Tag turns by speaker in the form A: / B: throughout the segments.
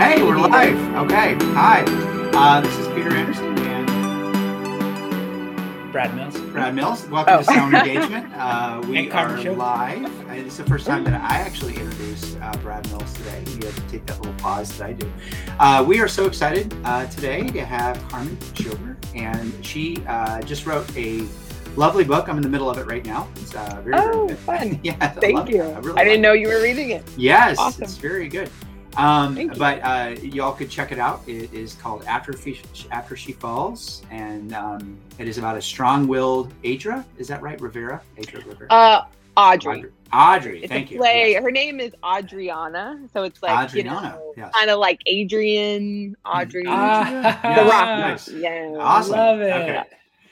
A: Hey, we're live. Okay. Hi. Uh, this is Peter Anderson and
B: Brad Mills.
A: Brad Mills. Welcome
C: Oh.
A: to Sound Engagement. Uh, we are
B: Show.
A: live. And This is the first time that I actually introduce uh, Brad Mills today. You had to take that little pause that I do. Uh, we are so excited uh, today to have Carmen Schober, and she uh, just wrote a lovely book. I'm in the middle of it right now. It's uh, very,
C: Oh,
A: very
C: fun.
A: yeah, I
C: Thank
A: it.
C: you.
A: I, really
C: I didn't know you were reading it.
A: Yes,
C: Awesome.
A: it's very good. Um, but uh, y'all could check it out. It is called After She, After She Falls, and um, it is about a strong-willed Adra. Is that right, Rivera? Adra Rivera.
C: Uh, Audrey.
A: Audrey.
C: It's
A: thank
C: a
A: you.
C: play.
A: Yes.
C: Her name is Adriana, so it's like you know,
A: yes.
C: kind of like Adrian, Audrey,
B: Ah,
C: the Rock.
A: nice.
C: Yeah,
A: Awesome.
B: Love it.
A: Okay.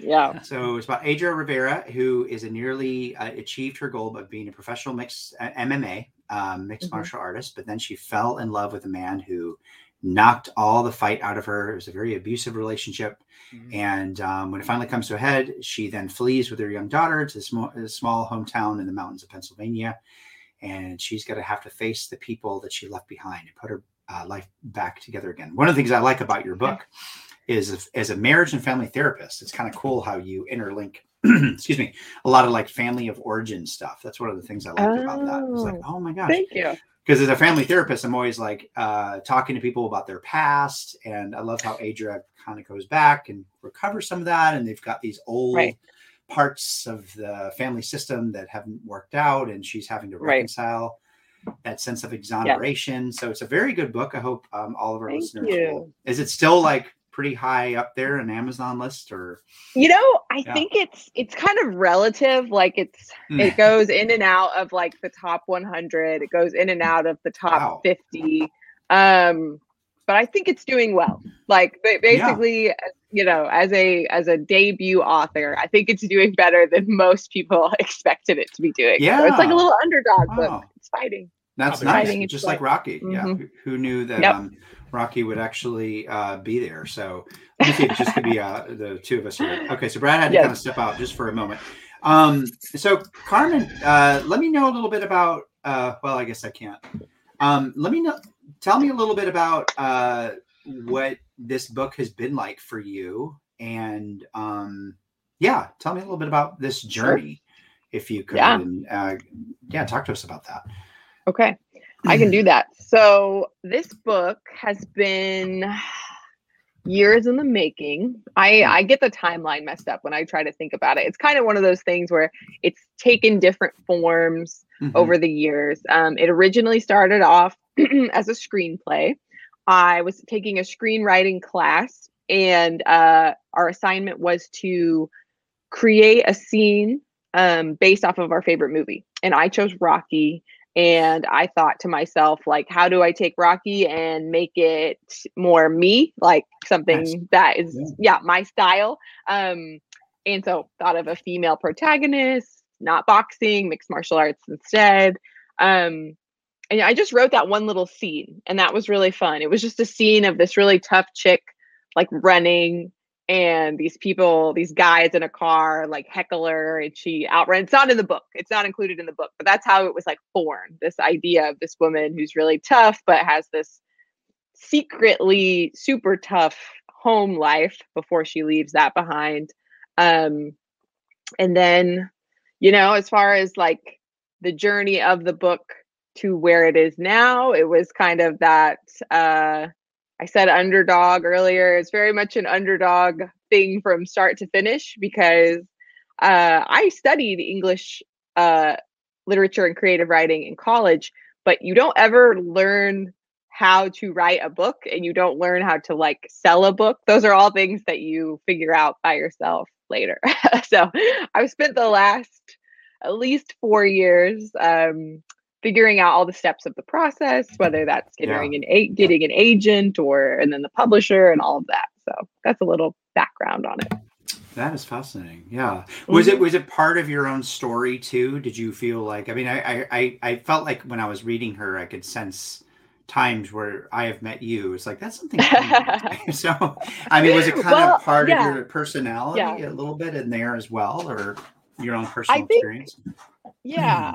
C: yeah.
A: So it's about Adria Rivera, who is a nearly uh, achieved her goal of being a professional mixed uh, MMA um, mixed
C: Mhm.
A: martial artist, but then she fell in love with a man who knocked all the fight out of her. It was a very abusive relationship.
B: Mhm.
A: And um, when it finally comes to a head, she then flees with her young daughter to a small, a small hometown in the mountains of Pennsylvania. And she's going to have to face the people that she left behind and put her uh, life back together again. One of the things I like about your book is if, as a marriage and family therapist, it's kind of cool how you interlink, excuse me, a lot of like family of origin stuff. That's one of the things I liked about that. It was like, oh my gosh,
C: Thank you.
A: because as a family therapist, I'm always like uh, talking to people about their past, and I love how Adria kind of goes back and recovers some of that, and they've got these old
C: Right.
A: parts of the family system that haven't worked out, and she's having to
C: Right.
A: reconcile that sense of exoneration. So it's a very good book. I hope um, all of our
C: Thank
A: listeners
C: you.
A: will. Is it still like pretty high up there in Amazon list, or
C: You know, I
A: Yeah.
C: think it's it's kind of relative. Like it's
A: Hmm.
C: it goes in and out of like the top 100. It goes in and out of the top
A: Wow.
C: 50. Um, but I think it's doing well. Like ba- basically, you know, as a as a debut author, I think it's doing better than most people expected it to be doing. so it's like a little underdog,
A: Wow.
C: but it's fighting.
A: That's
B: I'll
A: nice.
C: writing
A: Just like Rocky. Yeah.
C: Mhm.
A: Who, who knew that
C: Yep.
A: um, Rocky would actually uh, be there? So let me see if just to be uh, the two of us here. Okay. So Brad had to
C: Yes.
A: kind of step out just for a moment. Um, so Carmen, uh, let me know a little bit about, uh, well, I guess I can't. Um, let me know, tell me a little bit about uh, what this book has been like for you. And um, yeah, tell me a little bit about this journey, if you could.
C: Yeah.
A: And, uh, yeah, talk to us about that.
C: Okay, I can do that. So this book has been years in the making. I I get the timeline messed up when I try to think about it. It's kind of one of those things where it's taken different forms
A: Mhm.
C: over the years. Um, it originally started off as a screenplay. I was taking a screenwriting class, and uh, our assignment was to create a scene um, based off of our favorite movie. And I chose Rocky. And I thought to myself, like, how do I take Rocky and make it more me, like something
A: Nice.
C: that is,
A: Yeah.
C: yeah, my style. Um, and so thought of a female protagonist, not boxing, mixed martial arts instead. Um, and I just wrote that one little scene, and that was really fun. It was just a scene of this really tough chick, like running, and these people, these guys in a car, like heckle her, and she outruns. It's not in the book. It's not included in the book, but that's how it was like born. This idea of this woman who's really tough, but has this secretly super tough home life before she leaves that behind. Um, and then, you know, as far as like the journey of the book to where it is now, it was kind of that. Uh, I said underdog earlier. It's very much an underdog thing from start to finish because uh, I studied English uh, literature and creative writing in college, but you don't ever learn how to write a book and you don't learn how to like sell a book. Those are all things that you figure out by yourself later. so I've spent the last at least four years um, figuring out all the steps of the process, whether that's getting an a- getting an agent or and then the publisher and all of that. So that's a little background on it.
A: That is fascinating. Yeah. Was
C: Mm-hmm.
A: it was it part of your own story too? Did you feel like I mean I, I I I felt like when I was reading her I could sense times where I have met you. It's like that's something so I mean was it kind
C: Well,
A: of part
C: yeah.
A: of your personality
C: Yeah.
A: a little bit in there as well or your own personal
C: think-
A: experience?
C: Yeah.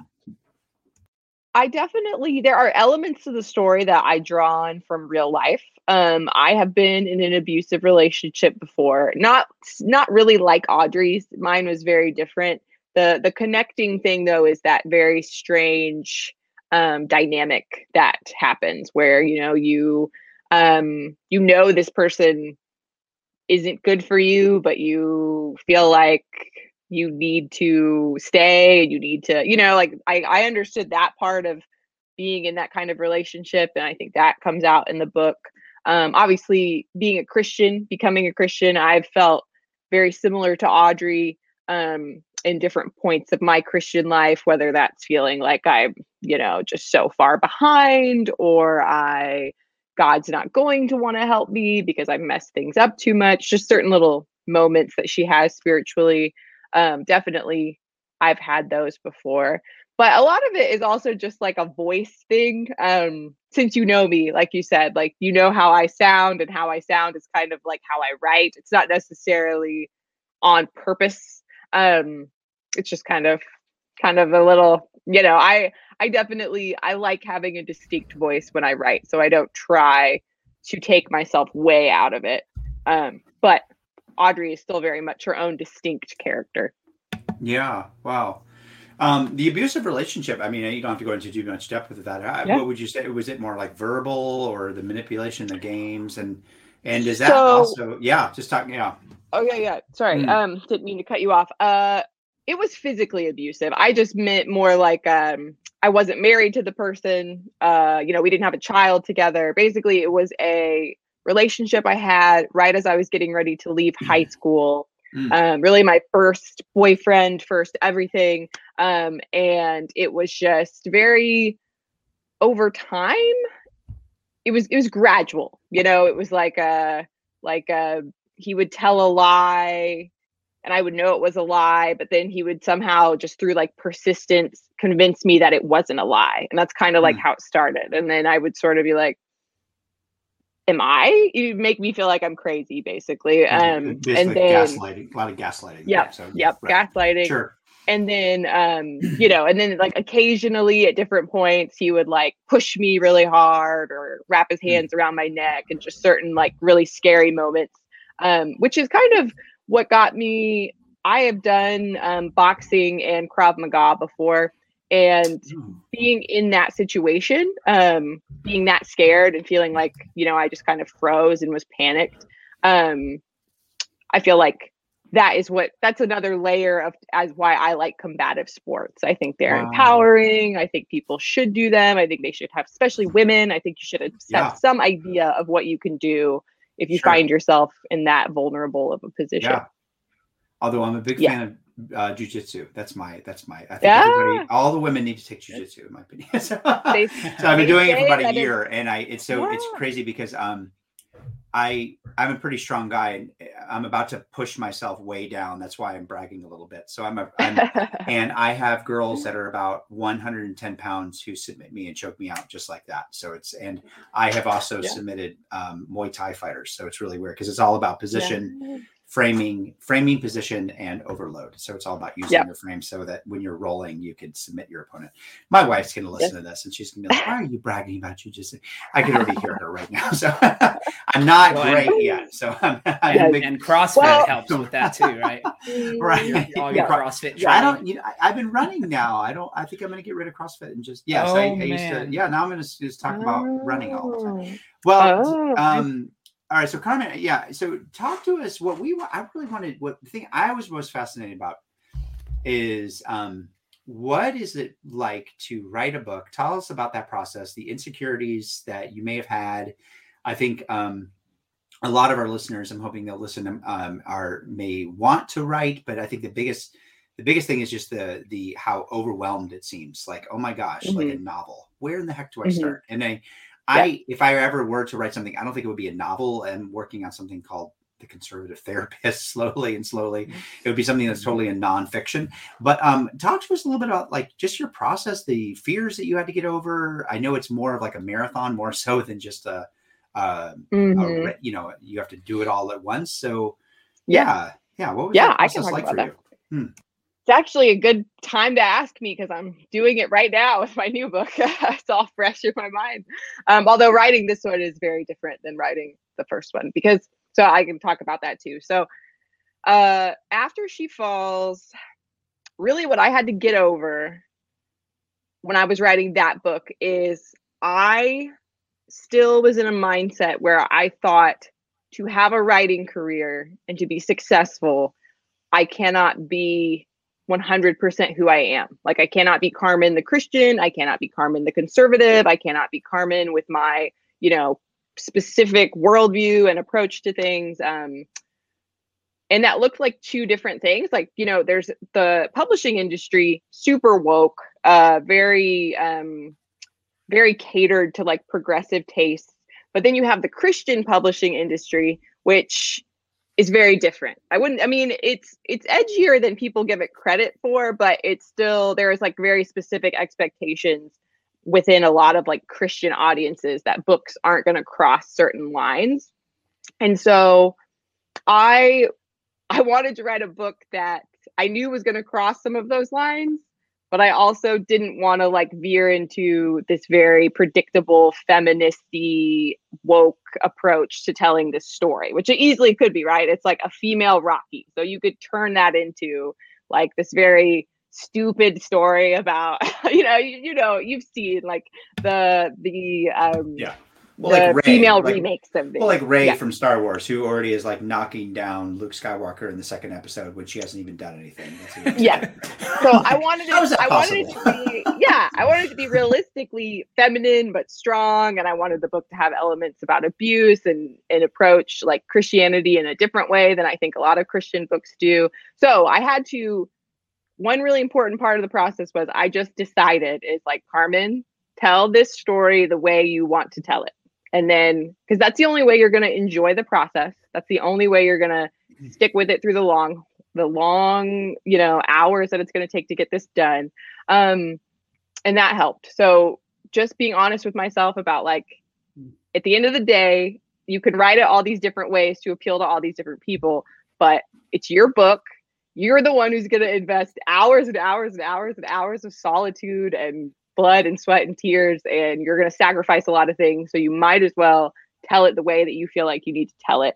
C: I definitely there are elements to the story that I draw on from real life. Um, I have been in an abusive relationship before. Not not really like Adri's. Mine was very different. The the connecting thing though is that very strange um, dynamic that happens where you know you um, you know this person isn't good for you, but you feel like you need to stay and you need to, you know, like I, I understood that part of being in that kind of relationship. And I think that comes out in the book. Um, obviously, being a Christian, becoming a Christian, I've felt very similar to Adri um, in different points of my Christian life, whether that's feeling like I'm, you know, just so far behind or I God's not going to want to help me because I messed things up too much. Just certain little moments that she has spiritually. Um, definitely, I've had those before. But a lot of it is also just like a voice thing. Um, since you know me, like you said, like you know how I sound, and how I sound is kind of like how I write. It's not necessarily on purpose. Um, it's just kind of kind of a little you know i i definitely i like having a distinct voice when i write so i don't try to take myself way out of it um but adri is still very much her own distinct character
A: yeah wow um the abusive relationship i mean you don't have to go into too much depth with that yeah. what would you say was it more like verbal or the manipulation the games and and is that so, also yeah just talking yeah
C: oh yeah yeah sorry mm. um didn't mean to cut you off uh it was physically abusive. I just meant more like um I wasn't married to the person. Uh, you know, we didn't have a child together. Basically, it was a relationship I had right as I was getting ready to leave mm. high school. Mm. Um, really my first boyfriend, first everything. Um, and it was just very over time. It was it was gradual, you know, it was like a like a he would tell a lie and I would know it was a lie, but then he would somehow just through like persistence convince me that it wasn't a lie. And that's kind of like mm. how it started. And then I would sort of be like, Am I? You make me feel like I'm crazy, basically. Um
A: basically and then gaslighting, a lot of gaslighting.
C: Yep. So, yep. Right. Gaslighting. Sure. And then um, you know, and then like occasionally at different points he would like push me really hard or wrap his mm. hands mm. around my neck and just certain like really scary moments. Um, which is kind of what got me I have done um, boxing and Krav Maga before, and mm. being in that situation, um, being that scared and feeling like you know I just kind of froze and was panicked. Um, I feel like that is what that's another layer of as why I like combative sports. I think they're wow. empowering. I think people should do them. I think they should have, especially women. I think you should have yeah. some idea of what you can do if you sure. find yourself in that vulnerable of a position. Yeah.
A: Although I'm a big yeah. fan of uh, jujitsu. That's my that's my. I think yeah. everybody, all the women need to take jujitsu, in my opinion. so, they, so I've been doing it for about a year, and I it's so yeah. it's crazy because um I I'm a pretty strong guy and eh, I'm about to push myself way down. That's why I'm bragging a little bit. So I'm a I'm, and I have girls that are about 110 pounds who submit me and choke me out just like that. So it's and I have also yeah. submitted um, Muay Thai fighters. So it's really weird because it's all about position. Yeah framing framing position and overload. So it's all about using yep. your frame so that when you're rolling you can submit your opponent. My wife's going to listen to this and she's going to be like why are you bragging about you? Just i can already hear her right now. So i'm not well, great and, yet. So i'm, I'm
B: yeah, big, and crossfit well, helps with that too right?
A: Right.
B: All your yeah. crossfit
A: training. i don't you know I, have been running now. I don't i think i'm going to get rid of crossfit and just yes oh, I, I used to yeah now i'm going to just talk about running all the time. Oh. well oh, um all right, so Carmen, yeah. So talk to us. What we I really wanted. What the thing I was most fascinated about is um, what is it like to write a book? Tell us about that process, the insecurities that you may have had. I think um, a lot of our listeners, I'm hoping they'll listen, um, are may want to write, but I think the biggest the biggest thing is just the the how overwhelmed it seems. Like, oh my gosh, mm-hmm. like a novel. Where in the heck do I mm-hmm. start? And I I if I ever were to write something, I don't think it would be a novel. I'm working on something called the conservative therapist slowly and slowly mm-hmm. it would be something that's totally a nonfiction but um talk to us a little bit about like just your process the fears that you had to get over i know it's more of like a marathon more so than just a, uh, mm-hmm. a you know you have to do it all at once so yeah yeah, yeah what was
C: yeah i can talk
A: like
C: about that.
A: Hmm.
C: It's actually a good time to ask me because I'm doing it right now with my new book. it's all fresh in my mind. Um, although writing this one is very different than writing the first one because so I can talk about that too. So uh, after she falls, really what I had to get over when I was writing that book is I still was in a mindset where I thought to have a writing career and to be successful, I cannot be 100% who I am. Like, I cannot be Carmen the Christian. I cannot be Carmen the conservative. I cannot be Carmen with my, you know, specific worldview and approach to things. Um, and that looked like two different things. Like, you know, there's the publishing industry, super woke, uh, very, um, very catered to like progressive tastes. But then you have the Christian publishing industry, which is very different. I wouldn't I mean it's it's edgier than people give it credit for, but it's still there is like very specific expectations within a lot of like Christian audiences that books aren't going to cross certain lines. And so I I wanted to write a book that I knew was going to cross some of those lines but I also didn't want to like veer into this very predictable feministy woke approach to telling this story, which it easily could be, right? It's like a female Rocky. So you could turn that into like this very stupid story about you know you, you know you've seen like the the um
A: yeah
C: well, the like Rey,
A: female
C: like, remakes of
A: it. Well, like Rey yeah. from Star Wars, who already is like knocking down Luke Skywalker in the second episode when she hasn't even done anything.
C: yeah. so I wanted it. I wanted it to be yeah. I wanted it to be realistically feminine but strong, and I wanted the book to have elements about abuse and and approach like Christianity in a different way than I think a lot of Christian books do. So I had to. One really important part of the process was I just decided is like Carmen, tell this story the way you want to tell it and then because that's the only way you're going to enjoy the process that's the only way you're going to mm-hmm. stick with it through the long the long you know hours that it's going to take to get this done um and that helped so just being honest with myself about like mm. at the end of the day you can write it all these different ways to appeal to all these different people but it's your book you're the one who's going to invest hours and hours and hours and hours of solitude and blood and sweat and tears and you're going to sacrifice a lot of things so you might as well tell it the way that you feel like you need to tell it.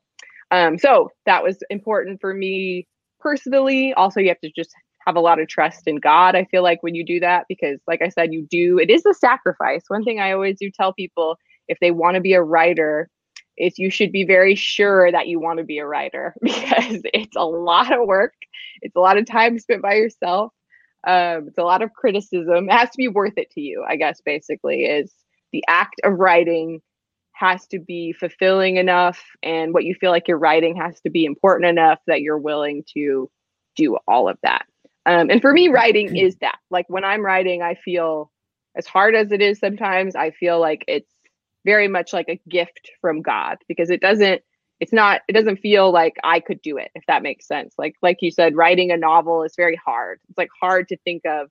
C: Um, so that was important for me personally. Also you have to just have a lot of trust in god i feel like when you do that because like i said you do it is a sacrifice. One thing i always do tell people if they want to be a writer is you should be very sure that you want to be a writer because it's a lot of work it's a lot of time spent by yourself um, it's a lot of criticism. It has to be worth it to you, I guess, basically, is the act of writing has to be fulfilling enough and what you feel like you're writing has to be important enough that you're willing to do all of that. Um, and for me, writing is that. Like when I'm writing, I feel as hard as it is sometimes, I feel like it's very much like a gift from God because it doesn't it's not it doesn't feel like i could do it if that makes sense. Like like you said writing a novel is very hard. It's like hard to think of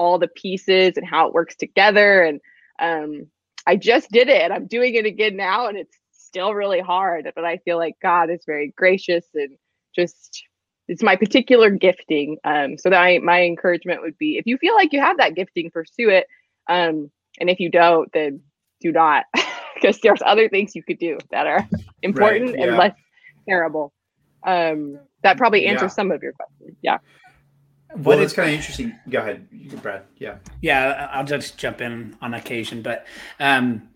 C: all the pieces and how it works together and um i just did it and i'm doing it again now and it's still really hard but i feel like god is very gracious and just it's my particular gifting um so that I, my encouragement would be if you feel like you have that gifting pursue it um and if you don't then do not because there's other things you could do that are important right, yeah. and less terrible. Um, that probably answers yeah. some of your questions. Yeah.
A: Well, it's kind of interesting. Go ahead, Brad. Yeah.
B: Yeah, I'll just jump in on occasion, but um,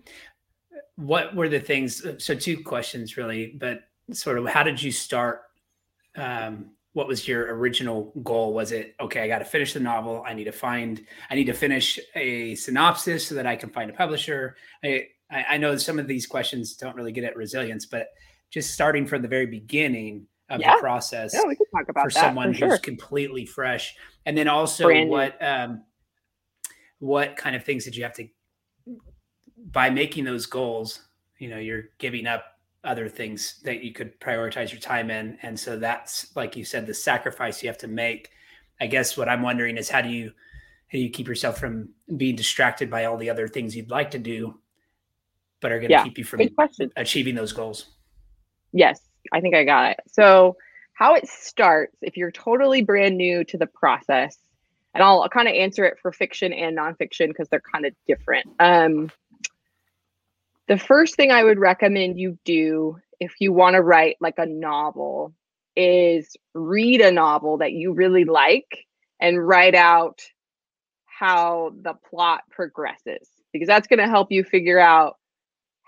B: what were the things? So, two questions really, but sort of how did you start? Um, what was your original goal? Was it okay? I got to finish the novel. I need to find. I need to finish a synopsis so that I can find a publisher. I, I, I know some of these questions don't really get at resilience, but just starting from the very beginning of yeah. the process
C: yeah, we could talk about
B: for someone for sure. who's completely fresh. And then also what um, what kind of things did you have to by making those goals, you know, you're giving up other things that you could prioritize your time in. And so that's like you said, the sacrifice you have to make. I guess what I'm wondering is how do you how do you keep yourself from being distracted by all the other things you'd like to do but are going to yeah. keep you from achieving those goals?
C: Yes, I think I got it. So how it starts if you're totally brand new to the process and i'll, I'll kind of answer it for fiction and nonfiction because they're kind of different um, the first thing i would recommend you do if you want to write like a novel is read a novel that you really like and write out how the plot progresses because that's going to help you figure out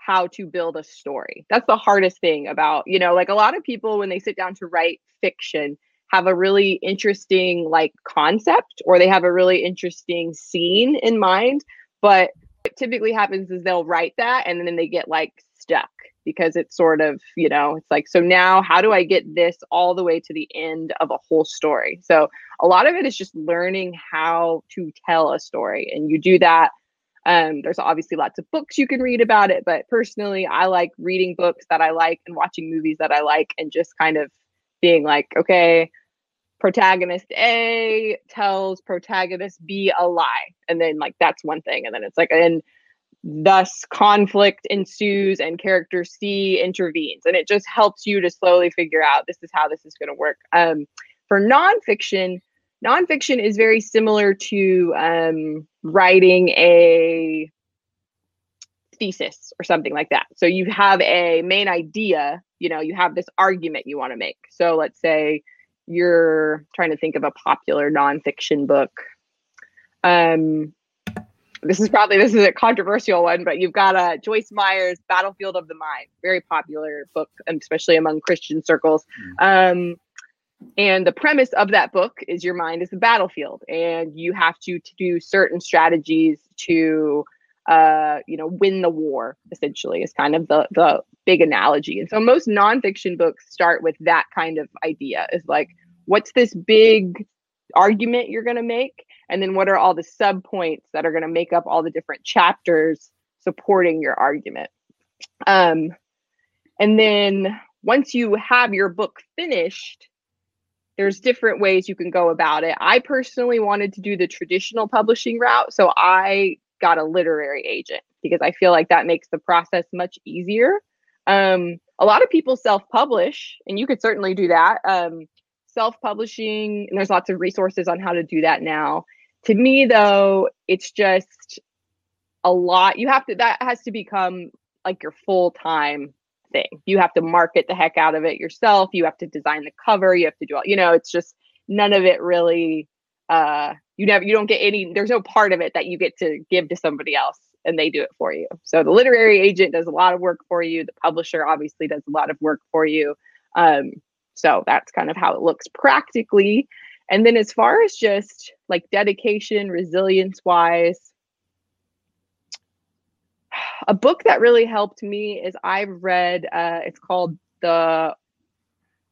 C: how to build a story. That's the hardest thing about, you know, like a lot of people when they sit down to write fiction have a really interesting like concept or they have a really interesting scene in mind, but what typically happens is they'll write that and then they get like stuck because it's sort of, you know, it's like so now how do I get this all the way to the end of a whole story? So a lot of it is just learning how to tell a story and you do that um, there's obviously lots of books you can read about it, but personally, I like reading books that I like and watching movies that I like and just kind of being like, okay, protagonist A tells protagonist B a lie. And then, like, that's one thing. And then it's like, and thus conflict ensues and character C intervenes. And it just helps you to slowly figure out this is how this is going to work. Um, for nonfiction, nonfiction is very similar to um, writing a thesis or something like that. So you have a main idea, you know, you have this argument you want to make. So let's say you're trying to think of a popular nonfiction book. Um, this is probably this is a controversial one, but you've got a uh, Joyce Meyer's Battlefield of the Mind, very popular book, especially among Christian circles. Mm. Um, and the premise of that book is your mind is the battlefield, and you have to, to do certain strategies to, uh, you know, win the war. Essentially, is kind of the the big analogy. And so most nonfiction books start with that kind of idea. Is like, what's this big argument you're going to make, and then what are all the sub points that are going to make up all the different chapters supporting your argument. Um, and then once you have your book finished there's different ways you can go about it. I personally wanted to do the traditional publishing route, so I got a literary agent because I feel like that makes the process much easier. Um, a lot of people self-publish, and you could certainly do that. Um, self-publishing, and there's lots of resources on how to do that now. To me, though, it's just a lot. You have to that has to become like your full-time thing. You have to market the heck out of it yourself. You have to design the cover. You have to do all, you know, it's just none of it really uh you never you don't get any there's no part of it that you get to give to somebody else and they do it for you. So the literary agent does a lot of work for you. The publisher obviously does a lot of work for you. Um so that's kind of how it looks practically. And then as far as just like dedication, resilience wise, a book that really helped me is I've read. Uh, it's called The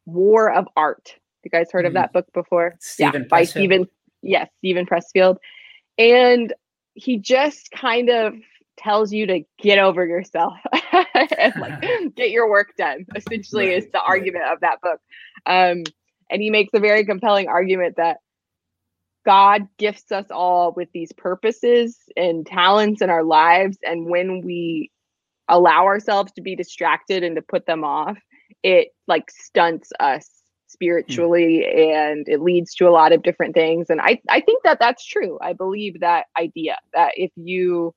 C: War of Art. You guys heard mm. of that book before?
B: Steven
C: yeah, by Steven. Yes, Steven Pressfield, and he just kind of tells you to get over yourself and like get your work done. Essentially, right, is the argument of that book. Um, and he makes a very compelling argument that God gifts us all with these purposes and talents in our lives. And when we allow ourselves to be distracted and to put them off, it like stunts us spiritually mm. and it leads to a lot of different things. And I, I think that that's true. I believe that idea that if you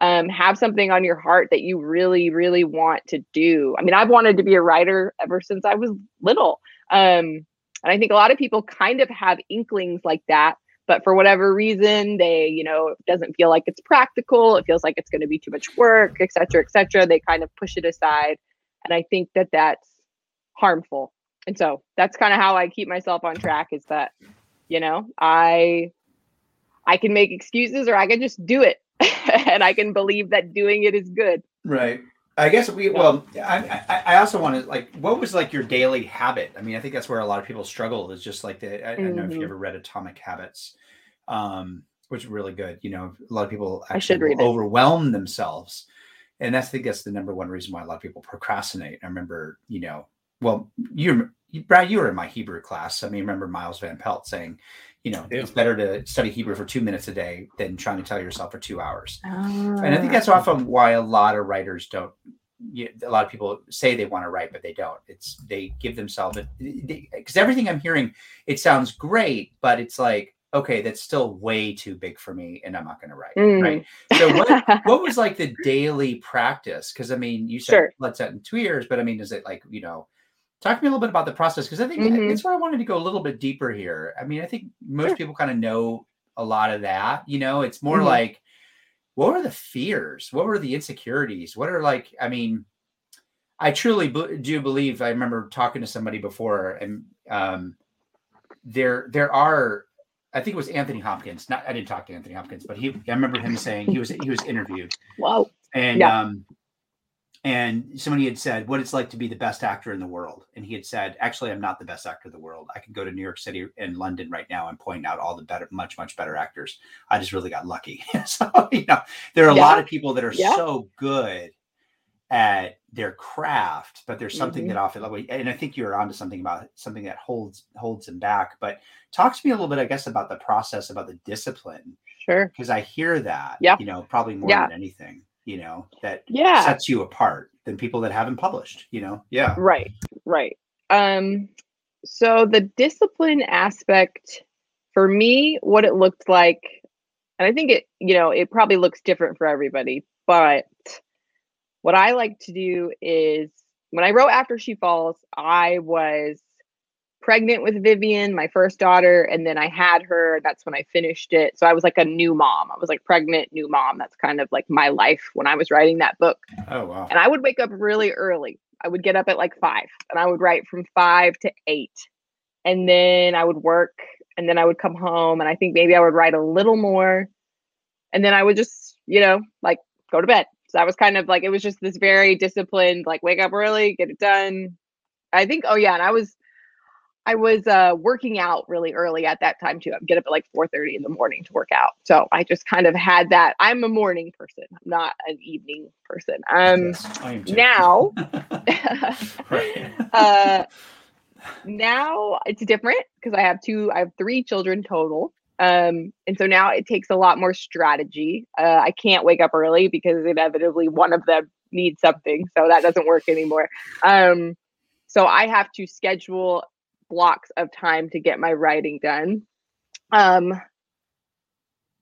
C: um, have something on your heart that you really, really want to do. I mean, I've wanted to be a writer ever since I was little. Um, and I think a lot of people kind of have inklings like that but for whatever reason they you know doesn't feel like it's practical it feels like it's going to be too much work et cetera et cetera they kind of push it aside and i think that that's harmful. And so that's kind of how i keep myself on track is that you know i i can make excuses or i can just do it and i can believe that doing it is good.
A: Right I guess we well. I I also want to like, what was like your daily habit? I mean, I think that's where a lot of people struggle. Is just like the. I, mm-hmm. I don't know if you mm-hmm. ever read Atomic Habits, um, which is really good. You know, a lot of people actually overwhelm themselves, and that's I think that's the number one reason why a lot of people procrastinate. I remember, you know, well, you Brad, you were in my Hebrew class. I mean, remember Miles Van Pelt saying, you know, yeah. it's better to study Hebrew for two minutes a day than trying to tell yourself for two hours. And I think that's ah. often why a lot of writers don't you, a lot of people say they want to write, but they don't. It's they give themselves because everything I'm hearing, it sounds great, but it's like okay, that's still way too big for me, and I'm not going to write. Mm. Right. So what what was like the daily practice? Because I mean, you said sure. let's set in two years, but I mean, is it like you know? Talk to me a little bit about the process because I think mm-hmm. that's where I wanted to go a little bit deeper here. I mean, I think most sure. people kind of know a lot of that. You know, it's more mm-hmm. like what were the fears? What were the insecurities? What are like, I mean, I truly do believe I remember talking to somebody before and um, there there are I think it was Anthony Hopkins. Not I didn't talk to Anthony Hopkins, but he I remember him saying he was he was interviewed.
C: Wow.
A: And yeah. um and somebody had said what it's like to be the best actor in the world and he had said actually i'm not the best actor in the world i could go to new york city and london right now and point out all the better much much better actors i just really got lucky so you know there are a yeah. lot of people that are yeah. so good at their craft but there's something mm-hmm. that often and i think you're onto something about something that holds holds them back but talk to me a little bit i guess about the process about the discipline
C: sure
A: because i hear that yeah you know probably more yeah. than anything you know, that yeah. sets you apart than people that haven't published, you know? Yeah.
C: Right. Right. Um, so the discipline aspect for me, what it looked like, and I think it, you know, it probably looks different for everybody, but what I like to do is when I wrote After She Falls, I was pregnant with Vivian, my first daughter, and then I had her. That's when I finished it. So I was like a new mom. I was like pregnant, new mom. That's kind of like my life when I was writing that book.
A: Oh, wow.
C: And I would wake up really early. I would get up at like five and I would write from five to eight. And then I would work and then I would come home and I think maybe I would write a little more. And then I would just, you know, like go to bed. So that was kind of like, it was just this very disciplined, like wake up early, get it done. I think, oh yeah. And I was, I was uh, working out really early at that time too. I'd get up at like 4:30 in the morning to work out. So I just kind of had that. I'm a morning person. I'm not an evening person. Um, yes, now, uh, now it's different because I have two. I have three children total. Um, and so now it takes a lot more strategy. Uh, I can't wake up early because inevitably one of them needs something, so that doesn't work anymore. Um, so I have to schedule blocks of time to get my writing done. Um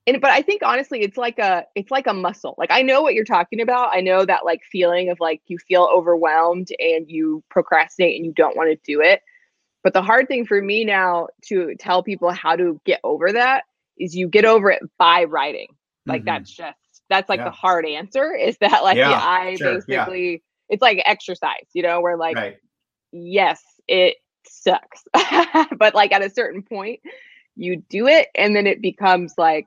C: and but I think honestly it's like a it's like a muscle. Like I know what you're talking about. I know that like feeling of like you feel overwhelmed and you procrastinate and you don't want to do it. But the hard thing for me now to tell people how to get over that is you get over it by writing. Like mm-hmm. that's just that's like yeah. the hard answer is that like yeah, I sure, basically yeah. it's like exercise, you know, where like right. yes, it sucks. but like at a certain point, you do it and then it becomes like,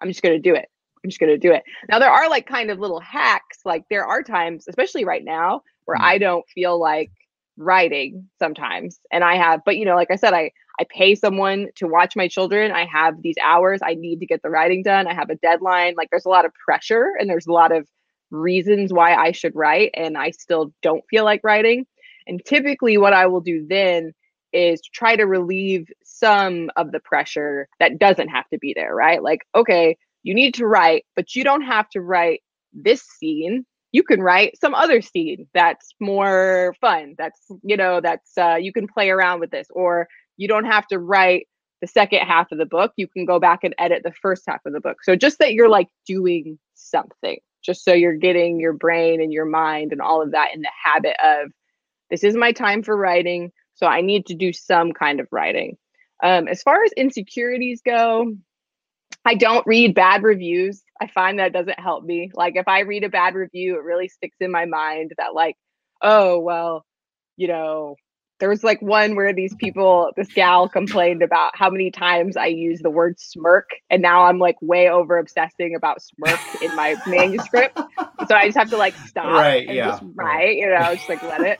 C: I'm just going to do it. I'm just going to do it. Now, there are like kind of little hacks. Like there are times, especially right now, where mm. I don't feel like writing sometimes. And I have, but you know, like I said, I, I pay someone to watch my children. I have these hours. I need to get the writing done. I have a deadline. Like there's a lot of pressure and there's a lot of reasons why I should write. And I still don't feel like writing. And typically, what I will do then is try to relieve some of the pressure that doesn't have to be there, right? Like, okay, you need to write, but you don't have to write this scene. You can write some other scene that's more fun. That's, you know, that's, uh, you can play around with this, or you don't have to write the second half of the book. You can go back and edit the first half of the book. So just that you're like doing something, just so you're getting your brain and your mind and all of that in the habit of this is my time for writing so I need to do some kind of writing. Um, as far as insecurities go, I don't read bad reviews. I find that doesn't help me. Like if I read a bad review, it really sticks in my mind that like, oh well, you know, there was like one where these people, this gal complained about how many times I use the word smirk. And now I'm like way over obsessing about smirk in my manuscript. So I just have to like stop right, and yeah, just write, right. you know, just like let it.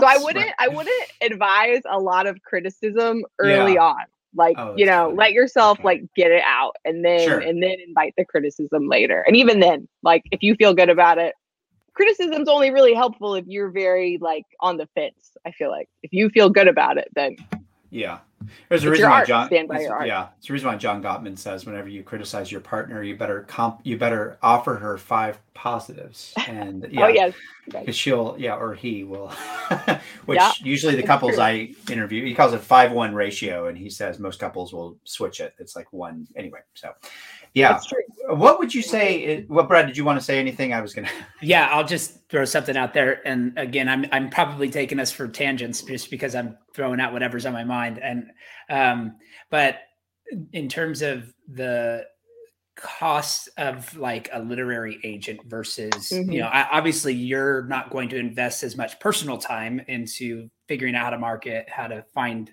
C: So I wouldn't, I wouldn't advise a lot of criticism early yeah. on. Like, oh, you know, funny. let yourself okay. like get it out and then, sure. and then invite the criticism later. And even then, like if you feel good about it, criticism's only really helpful if you're very like on the fence. I feel like if you feel good about it, then
A: yeah, There's a reason why
C: art.
A: John.
C: Stand by
A: it's-
C: your.
A: Yeah, it's the reason why John Gottman says whenever you criticize your partner, you better comp, you better offer her five positives, and oh, yeah,
C: Oh yes. Right.
A: because she'll, yeah, or he will. Which
C: Yeah,
A: usually the couples. I interview, he calls it five one ratio, and he says most couples will switch it. It's like one anyway. So, yeah.
C: That's true.
A: What would you say? What Brad? Did you want to say anything? I was gonna.
B: Yeah, I'll just throw something out there. And again, I'm I'm probably taking us for tangents just because I'm throwing out whatever's on my mind. And um, but in terms of the cost of like a literary agent versus
C: Mhm.
B: you know I, obviously you're not going to invest as much personal time into figuring out how to market how to find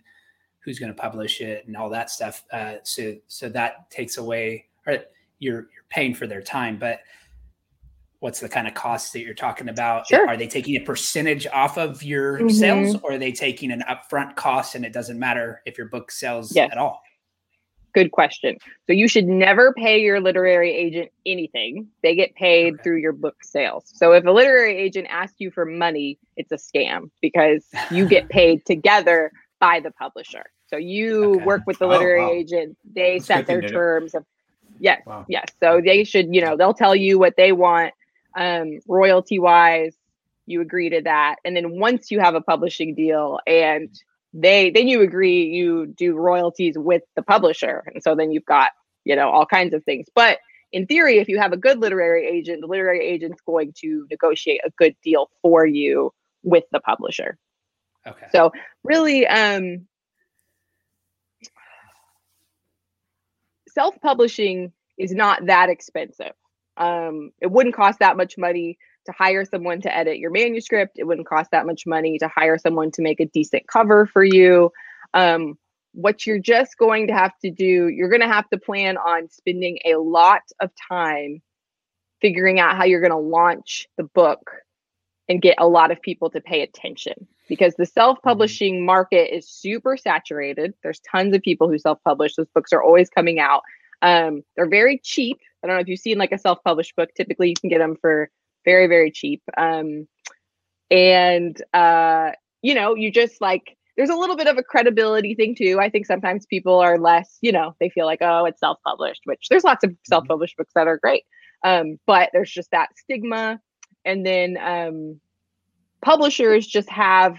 B: who's going to publish it and all that stuff uh, so so that takes away or you're you're paying for their time but what's the kind of costs that you're talking about
C: Sure.
B: are they taking a percentage off of your
C: Mhm.
B: sales or are they taking an upfront cost and it doesn't matter if your book sells
C: Yes.
B: at all
C: Good question. So you should never pay your literary agent anything. They get paid
B: Okay.
C: through your book sales. So if a literary agent asks you for money, it's a scam because you get paid together by the publisher. So you
B: Okay.
C: work with the
A: Oh,
C: literary
A: wow.
C: agent. They
A: That's
C: set their terms of yes,
A: Wow.
C: yes. So they should, you know, they'll tell you what they want um, royalty wise. You agree to that, and then once you have a publishing deal and they then you agree you do royalties with the publisher and so then you've got you know all kinds of things but in theory if you have a good literary agent the literary agent's going to negotiate a good deal for you with the publisher
B: okay
C: so really um self-publishing is not that expensive. Um it wouldn't cost that much money to hire someone to edit your manuscript. It wouldn't cost that much money to hire someone to make a decent cover for you. Um what you're just going to have to do you're going to have to plan on spending a lot of time figuring out how you're going to launch the book and get a lot of people to pay attention because the self-publishing market is super saturated. There's tons of people who self-publish. Those books are always coming out. Um, they're very cheap. I don't know if you've seen like a self-published book. Typically, you can get them for very, very cheap. Um, and uh, you know, you just like there's a little bit of a credibility thing too. I think sometimes people are less, you know, they feel like, oh, it's self-published, which there's lots of self-published books that are great. Um, but there's just that stigma and then um, publishers just have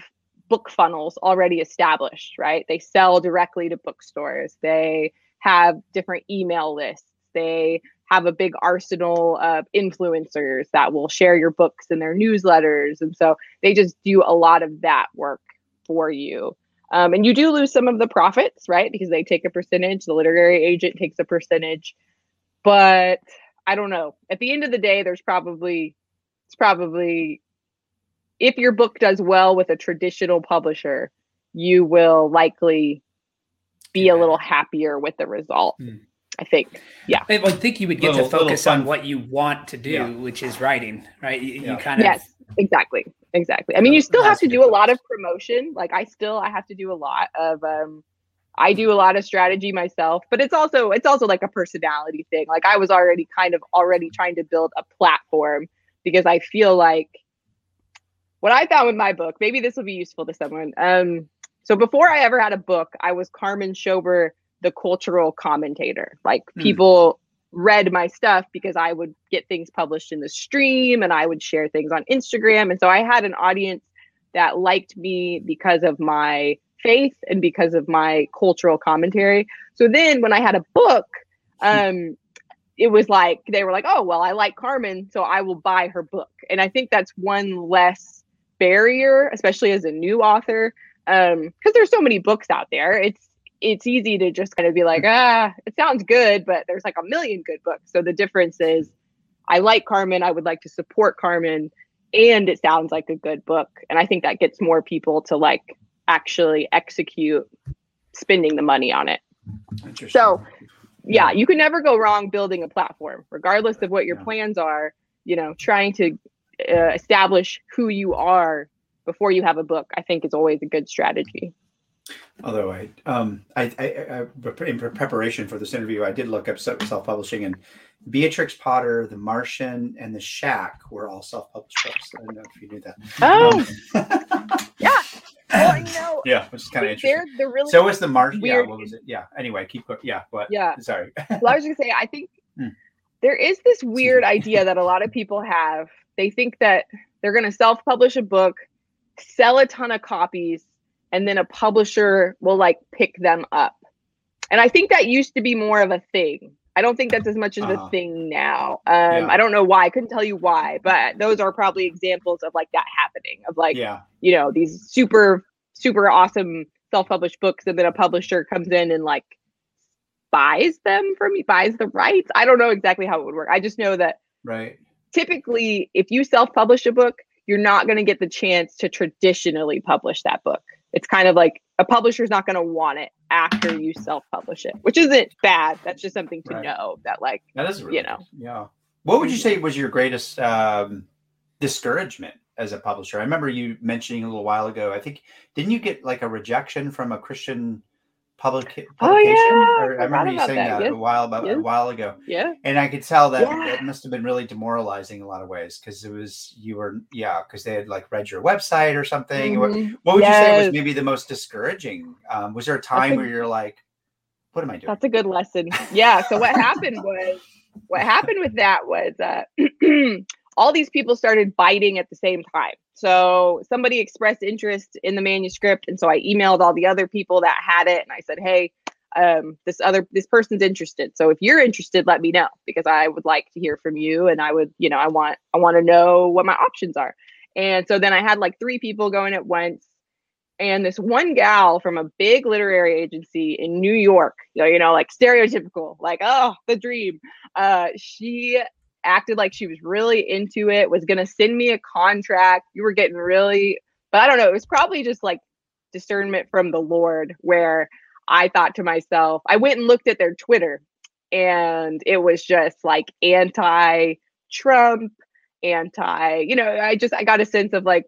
C: book funnels already established right? They sell directly to bookstores. They have different email lists. They have a big arsenal of influencers that will share your books in their newsletters. And so they just do a lot of that work for you. Um, and you do lose some of the profits right? Because they take a percentage. The literary agent takes a percentage. But i don't know. At the end of the day there's probably it's probably if your book does well with a traditional publisher, you will likely be a little happier with the result.
B: Hmm.
C: I think. Yeah.
B: I would think you would get
A: Little-
B: to focus on what you want to do,
A: Yeah.
B: which is writing, right? You,
A: Yeah.
B: you kind of
C: Yes, exactly. Exactly. I mean, you still have to do a lot of promotion. Like I still I have to do a lot of um I do a lot of strategy myself, but it's also it's also like a personality thing. Like I was already kind of already trying to build a platform because I feel like what I found with my book, maybe this will be useful to someone. Um so before I ever had a book, I was Carmen Schober, the cultural commentator. Like
A: Hmm.
C: people read my stuff because I would get things published in the stream and I would share things on Instagram. And so I had an audience that liked me because of my faith and because of my cultural commentary. So then when I had a book, um, it was like they were like, oh, well, I like Carmen, so I will buy her book. And I think that's one less barrier, especially as a new author, because there's so many books out there. It's it's easy to just kind of be like, ah, it sounds good, but there's like a million good books. So the difference is I like Carmen, I would like to support Carmen, and it sounds like a good book. And I think that gets more people to like actually execute spending the money on it. So, Yeah, you can never go wrong building a platform, regardless of what your
A: Yeah.
C: plans are. You know, trying to uh, establish who you are before you have a book, I think is always a good strategy.
A: Although I, um, I, I, I, in preparation for this interview, I did look up self publishing, and Beatrix Potter, The Martian, and The Shack were all self published books. I don't know if you knew that.
C: Oh,
A: Um,
C: yeah. well, you know,
A: yeah, which is kind of interesting.
C: they're really
A: So was the Martian. Yeah, what was it? Yeah. Anyway, keep going. Yeah, what?
C: Yeah.
A: Sorry.
C: well, I was gonna say, I think
A: Hmm.
C: there is this weird idea that a lot of people have. They think that they're gonna self-publish a book, sell a ton of copies, and then a publisher will like pick them up. And I think that used to be more of a thing. I don't think that's as much as
A: Uh-huh.
C: a thing now. Um,
A: Yeah.
C: I don't know why. I couldn't tell you why, but those are probably examples of like that happening. Of like,
A: yeah.
C: you know, these super, super awesome self-published books, and then a publisher comes in and like buys them from me, buys the rights. I don't know exactly how it would work. I just know that
A: Right.
C: Typically, if you self-publish a book, you're not going to get the chance to traditionally publish that book. It's kind of like a publisher's not going to want it after you self-publish it, which isn't bad. That's just something to
A: Right.
C: know that like
A: That is really
C: You know.
A: Yeah. What would you say was your greatest um, discouragement as a publisher? I remember you mentioning a little while ago. I think didn't you get like a rejection from a Christian public publication?
C: Oh, yeah, I
A: Or I remember you saying
C: that.
A: that,
C: Yes.
A: a while about
C: Yes.
A: a while ago,
C: yeah.
A: and I could tell that
C: Yeah.
A: that must have been really demoralizing in a lot of ways because it was you were yeah because they had like read your website or something. What,
C: Mhm.
A: what would you say was maybe the most discouraging? Um, was there a time
C: a-
A: where you're like, what am I doing?
C: That's a good lesson. Yeah. So what happened was what happened with that was uh, all these people started biting at the same time. So somebody expressed interest in the manuscript, and so I emailed all the other people that had it, and I said, "Hey, um, this other this person's interested. So if you're interested, let me know because I would like to hear from you, and I would, you know, I want I want to know what my options are." And so then I had like three people going at once, and this one gal from a big literary agency in New York, you know, you know, like stereotypical, like oh, the dream. Uh, she acted like she was really into it, was gonna send me a contract. You were getting really, but I don't know. It was probably just like discernment from the Lord, where I thought to myself, I went and looked at their Twitter, and it was just like anti-Trump, anti, you know, I just I got a sense of like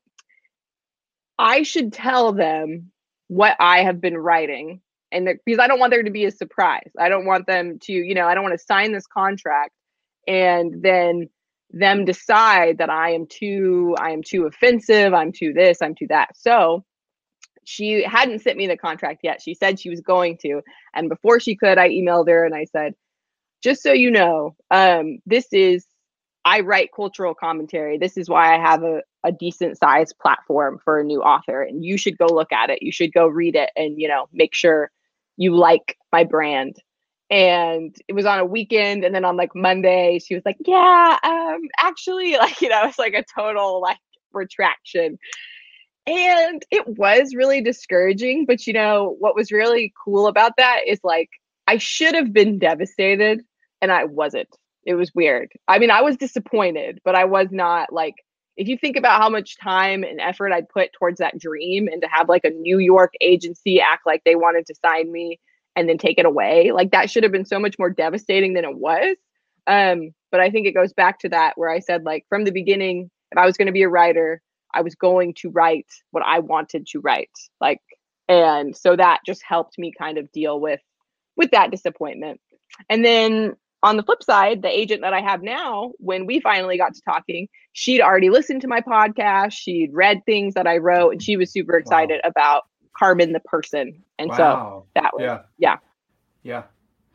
C: I should tell them what I have been writing. And because I don't want there to be a surprise. I don't want them to, you know, I don't want to sign this contract and then them decide that I am too, I am too offensive, I'm too this, I'm too that. So she hadn't sent me the contract yet. She said she was going to. And before she could, I emailed her and I said, just so you know, um, this is I write cultural commentary. This is why I have a, a decent sized platform for a new author. And you should go look at it. You should go read it and, you know, make sure you like my brand. And it was on a weekend. And then on like Monday, she was like, Yeah, um, actually, like, you know, it's like a total like retraction. And it was really discouraging. But, you know, what was really cool about that is like, I should have been devastated and I wasn't it was weird. I mean, I was disappointed, but I was not like if you think about how much time and effort I put towards that dream and to have like a New York agency act like they wanted to sign me and then take it away, like that should have been so much more devastating than it was. Um, but I think it goes back to that where I said like from the beginning, if I was going to be a writer, I was going to write what I wanted to write. Like and so that just helped me kind of deal with with that disappointment. And then on the flip side, the agent that I have now, when we finally got to talking, she'd already listened to my podcast. She'd read things that I wrote, and she was super excited about Carmen the person. And so that was
A: yeah.
C: yeah.
A: Yeah.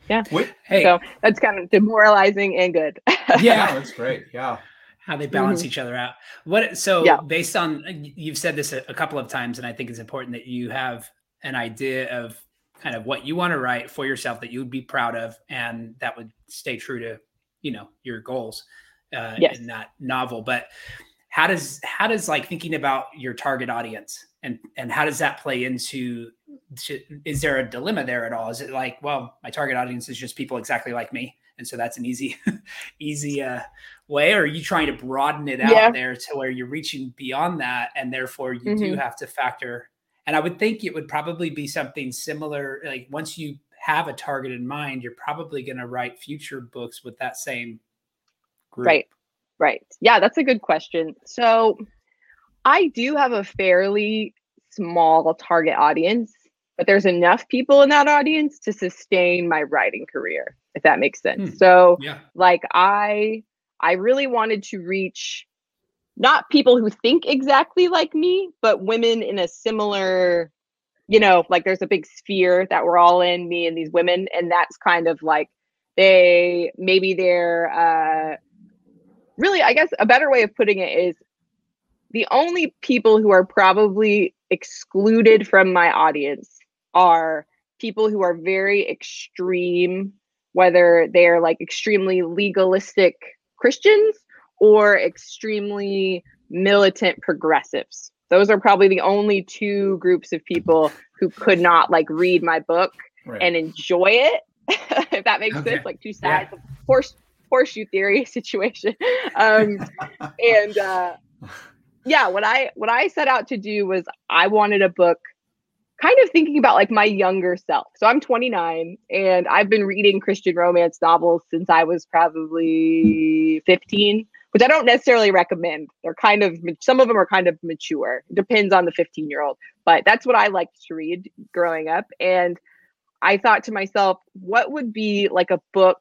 C: Yeah.
A: Wait,
B: Hey,
C: so that's kind of demoralizing and good.
A: yeah,
B: yeah,
A: that's great. Yeah.
B: how they balance each other out. What so
C: Yeah.
B: based on you've said this a, a couple of times, and I think it's important that you have an idea of kind of what you want to write for yourself that you would be proud of, and that would stay true to you know your goals uh,
C: Yes.
B: in that novel. But how does how does like thinking about your target audience and and how does that play into to, is there a dilemma there at all is it like well my target audience is just people exactly like me and so that's an easy easy uh, way or are you trying to broaden it out
C: Yeah.
B: there to where you're reaching beyond that and therefore you do
C: Mhm.
B: have to factor and i would think it would probably be something similar like once you have a target in mind you're probably going to write future books with that same group
C: Right. Right. Yeah, that's a good question. So I do have a fairly small target audience, but there's enough people in that audience to sustain my writing career, if that makes sense.
B: Hmm.
C: So
B: yeah
C: like I I really wanted to reach not people who think exactly like me, but women in a similar, you know, like there's a big sphere that we're all in, me and these women, and that's kind of like they maybe they're uh really I guess a better way of putting it is the only people who are probably excluded from my audience are people who are very extreme, whether they're like extremely legalistic Christians or extremely militant progressives. Those are probably the only two groups of people who could not like read my book right. and enjoy it, if that makes okay. sense. Like two sides yeah. of horse horseshoe theory situation. Um, and uh, yeah, what I what I set out to do was I wanted a book kind of thinking about like my younger self. So I'm 29 and I've been reading Christian romance novels since I was probably 15, which I don't necessarily recommend. They're kind of some of them are kind of mature. Depends on the 15 year old, but that's what I liked to read growing up. And I thought to myself, what would be like a book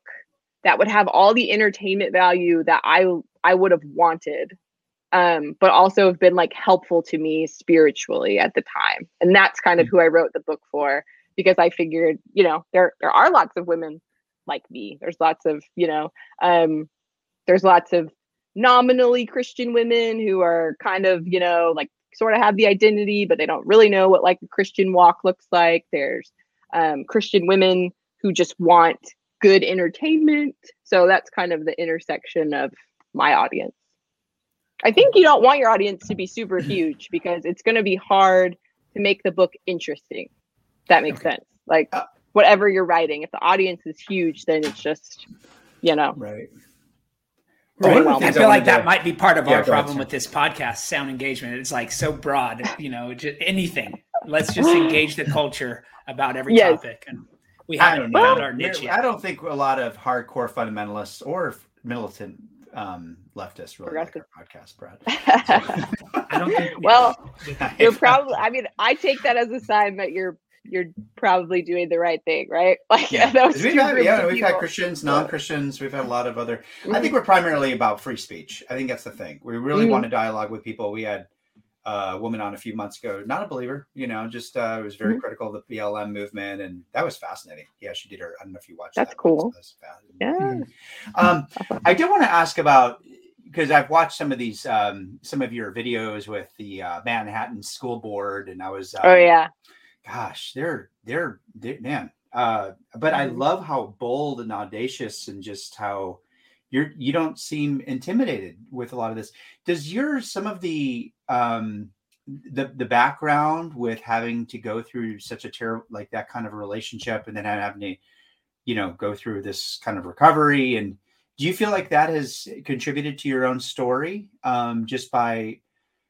C: that would have all the entertainment value that I I would have wanted um, but also have been like helpful to me spiritually at the time. And that's kind of mm. who I wrote the book for because I figured, you know, there there are lots of women like me. There's lots of, you know, um, there's lots of nominally Christian women who are kind of, you know, like sort of have the identity, but they don't really know what like a Christian walk looks like. There's um, Christian women who just want good entertainment. So that's kind of the intersection of my audience. I think you don't want your audience to be super huge because it's going to be hard to make the book interesting. That makes okay. sense. Like uh, whatever you're writing, if the audience is huge, then it's just, you know.
A: Right.
B: Right. I feel like that might be part of yeah, our problem with this podcast, sound engagement. It's like so broad, you know, just anything. Let's just engage the culture about every yes. topic. And we haven't found our niche yet.
A: I don't think a lot of hardcore fundamentalists or militant um, leftists really like our podcast, Brad.
C: So, I don't think, well, you're probably. I mean, I take that as a sign that you're you're probably doing the right thing, right?
A: Like yeah, we've had, yeah, we've had Christians, non-Christians. We've had a lot of other. Mm-hmm. I think we're primarily about free speech. I think that's the thing. We really mm-hmm. want to dialogue with people. We had a woman on a few months ago, not a believer, you know, just uh, was very mm-hmm. critical of the BLM movement, and that was fascinating. Yeah, she did her. I don't know if you watched.
C: That's
A: that,
C: cool. yeah.
A: Mm-hmm. Um, I did want to ask about because I've watched some of these, um, some of your videos with the uh, Manhattan School Board, and I was.
C: Um, oh yeah.
A: Gosh, they're they're, they're man. Uh, but I mm-hmm. love how bold and audacious, and just how you're you don't seem intimidated with a lot of this. Does your some of the um the the background with having to go through such a terrible like that kind of relationship and then having to you know go through this kind of recovery. And do you feel like that has contributed to your own story um just by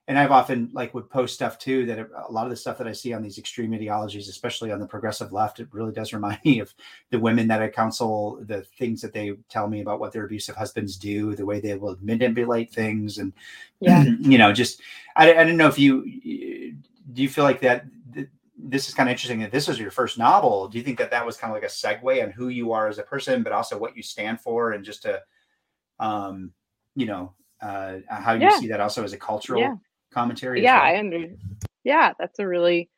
A: and I've often like would post stuff too that a lot of the stuff that I see on these extreme ideologies, especially on the progressive left, it really does remind me of the women that I counsel, the things that they tell me about what their abusive husbands do, the way they will manipulate things, and yeah, you know, just I, I don't know if you do you feel like that. This is kind of interesting that this was your first novel. Do you think that that was kind of like a segue on who you are as a person, but also what you stand for, and just to, um, you know, uh, how you yeah. see that also as a cultural yeah commentary?
C: Yeah, well? I under. Yeah, that's a really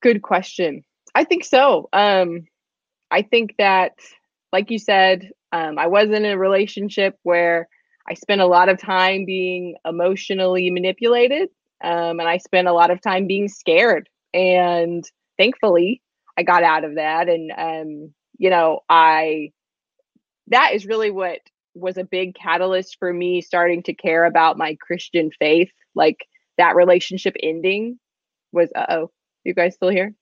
C: good question. I think so. Um, I think that, like you said, um, I was in a relationship where I spent a lot of time being emotionally manipulated, um, and I spent a lot of time being scared. And thankfully, I got out of that. And um, you know, I that is really what was a big catalyst for me starting to care about my Christian faith. Like that relationship ending was, uh oh, you guys still here?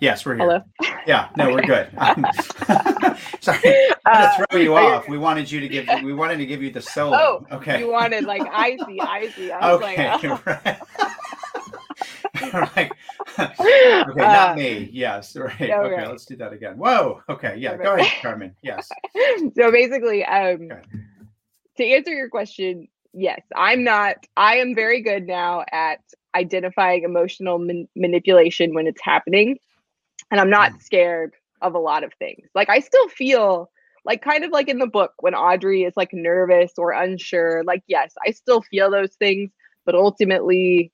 A: Yes, we're here. Hello. Yeah, no, we're good. Sorry, uh, throw you off. We wanted you to give. We wanted to give you the solo.
C: Oh,
A: okay.
C: You wanted like icy, icy. I was okay, like, oh. right.
A: right. Okay, not uh, me. Yes. Right. Okay. okay. Let's do that again. Whoa. Okay. Yeah. Go ahead, Carmen. Yes.
C: So basically, um, to answer your question, yes, I'm not. I am very good now at identifying emotional man- manipulation when it's happening, and I'm not mm. scared of a lot of things. Like I still feel like kind of like in the book when Adri is like nervous or unsure, like yes, I still feel those things, but ultimately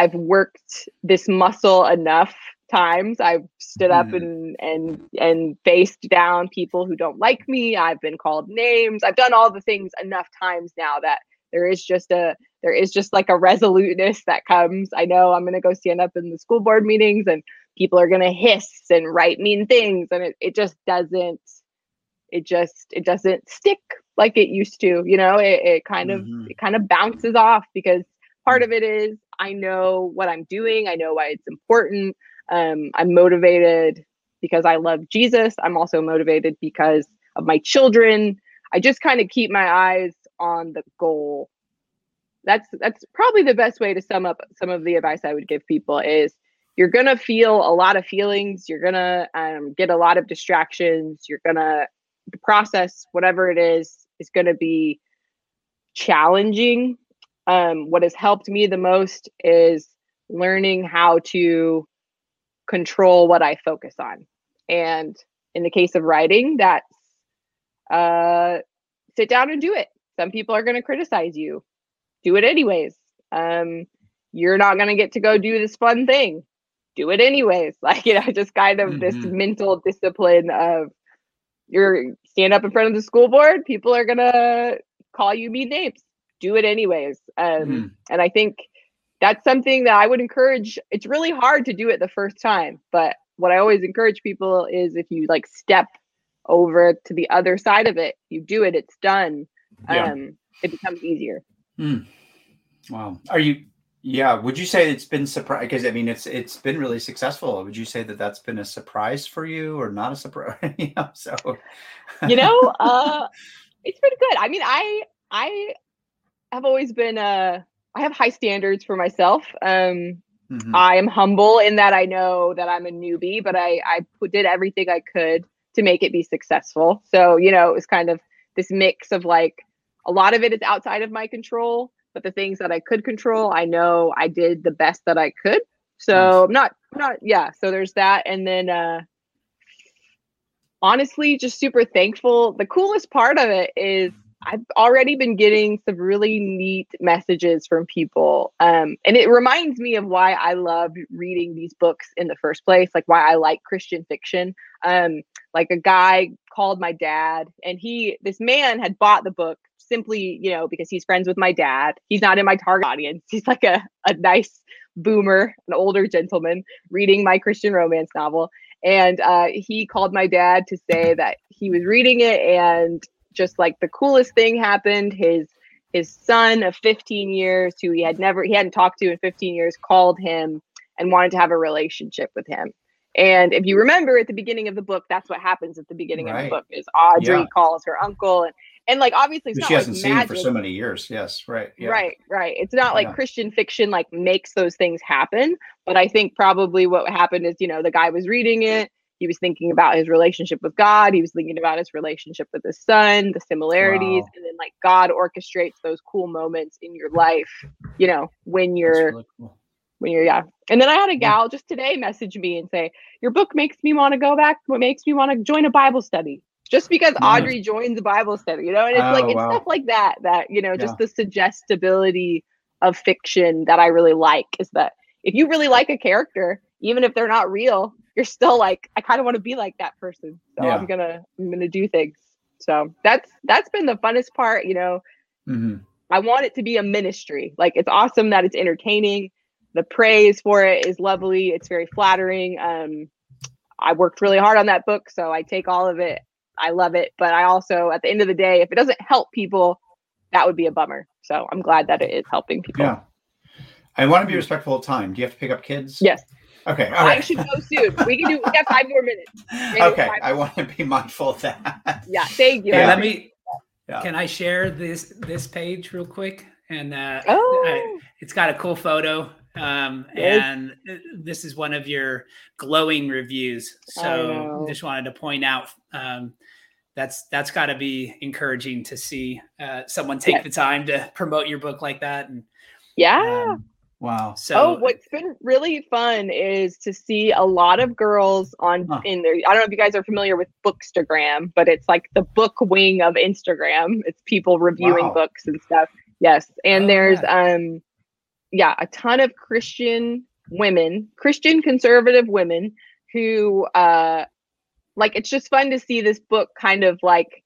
C: I've worked this muscle enough times. I've stood up
A: Mhm.
C: and and and faced down people who don't like me. I've been called names. I've done all the things enough times now that there is just a there is just like a resoluteness that comes. I know I'm gonna go stand up in the school board meetings and people are gonna hiss and write mean things and it, it just doesn't it just it doesn't stick like it used to you know it, it kind of
A: Mhm.
C: it kind of bounces off because part of it is i know what i'm doing. I know why it's important. Um, i'm motivated because i love jesus. I'm also motivated because of my children. I just kind of keep my eyes on the goal. That's that's probably the best way to sum up some of the advice i would give people is you're gonna feel a lot of feelings. You're gonna um, get a lot of distractions. You're gonna process whatever it is is gonna be challenging um, what has helped me the most is learning how to control what i focus on. And in the case of writing that's uh, sit down and do it. Some people are going to criticize you. Do it anyways. Um, you're not going to get to go do this fun thing. Do it anyways. Like you know just kind of this
A: Mhm.
C: mental discipline of you're stand up in front of the school board people are going to call you mean names do it anyways um,
A: Mhm.
C: and i think that's something that i would encourage it's really hard to do it the first time but what i always encourage people is if you like step over to the other side of it you do it it's done
A: Yeah.
C: um it becomes easier
A: Mm. Wow. Are you? Yeah. Would you say it's been surprise? Because I mean, it's it's been really successful. Would you say that that's been a surprise for you, or not a surprise? you know, so
C: you know uh it's been good i mean i i have always been uh i have high standards for myself um
A: Mhm.
C: I am humble in that I know that I'm a newbie, but I I did everything I could to make it be successful. So you know, it was kind of this mix of like a lot of it is outside of my control, but the things that I could control, I know I did the best that I could. So
A: Nice.
C: I'm not not yeah. So there's that, and then uh honestly, just super thankful. The coolest part of it is I've already been getting some really neat messages from people. Um, and it reminds me of why I love reading these books in the first place, like why I like Christian fiction. Um, like a guy called my dad, and he, this man had bought the book simply, you know, because he's friends with my dad. He's not in my target audience. He's like a, a nice boomer, an older gentleman reading my Christian romance novel. And uh, he called my dad to say that he was reading it and just like the coolest thing happened his his son of 15 years who he had never he hadn't talked to in 15 years called him and wanted to have a relationship with him and if you remember at the beginning of the book that's what happens at the beginning of the book is adri
A: Yeah.
C: calls her uncle and and like obviously it's
A: But
C: not
A: she
C: like
A: hasn't seen it for so many years. Yes. Right. Yeah.
C: Right, right. It's not like
A: Yeah.
C: Christian fiction like makes those things happen, but I think probably what happened is, you know, the guy was reading it, he was thinking about his relationship with God, he was thinking about his relationship with his son, the similarities,
A: Wow.
C: and then like God orchestrates those cool moments in your life, you know, when you're
A: really cool.
C: when you're yeah. And then I had a gal just today message me and say, "Your book makes me want to go back. What makes me want to join a Bible study." Just because
A: Nice.
C: Adri joins a Bible study, you know, and it's like
A: Oh,
C: it's
A: wow.
C: stuff like that that you know, just the suggestibility of fiction that I really like is that if you really like a character, even if they're not real, you're still like, I kind of want to be like that person. So
A: Yeah.
C: I'm gonna I'm gonna do things. So that's that's been the funnest part, you know.
A: Mhm.
C: I want it to be a ministry. Like it's awesome that it's entertaining. The praise for it is lovely. It's very flattering. Um, I worked really hard on that book, so I take all of it. I love it, but I also, at the end of the day, if it doesn't help people, that would be a bummer. So I'm glad that it is helping people.
A: Yeah. I want to be respectful of time. Do you have to pick up kids?
C: Yes,
A: Okay. All
C: I should go soon. We can do. We got five more minutes. Maybe
A: okay.
C: five-
A: I want to be mindful of that.
C: Yeah, thank you.
B: Yeah,
A: Yeah.
B: let me.
A: Yeah.
B: Can I share this this page real quick? And uh, I-
C: Oh,
B: it's got a cool photo. Um,
C: Yes.
B: and this is one of your glowing reviews. So
C: know.
B: just wanted to point out um, that's that's got to be encouraging to see uh, someone take
C: Yeah.
B: the time to promote your book like that. And
C: yeah.
B: um,
A: Wow.
B: So
C: oh, what's been really fun is to see a lot of girls on
A: Huh.
C: in there. I don't know if you guys are familiar with Bookstagram, but it's like the book wing of Instagram. It's people reviewing
A: Wow.
C: books and stuff. Yes, and
B: Oh,
C: there's um, yeah, a ton of Christian women, Christian conservative women who uh, like it's just fun to see this book kind of like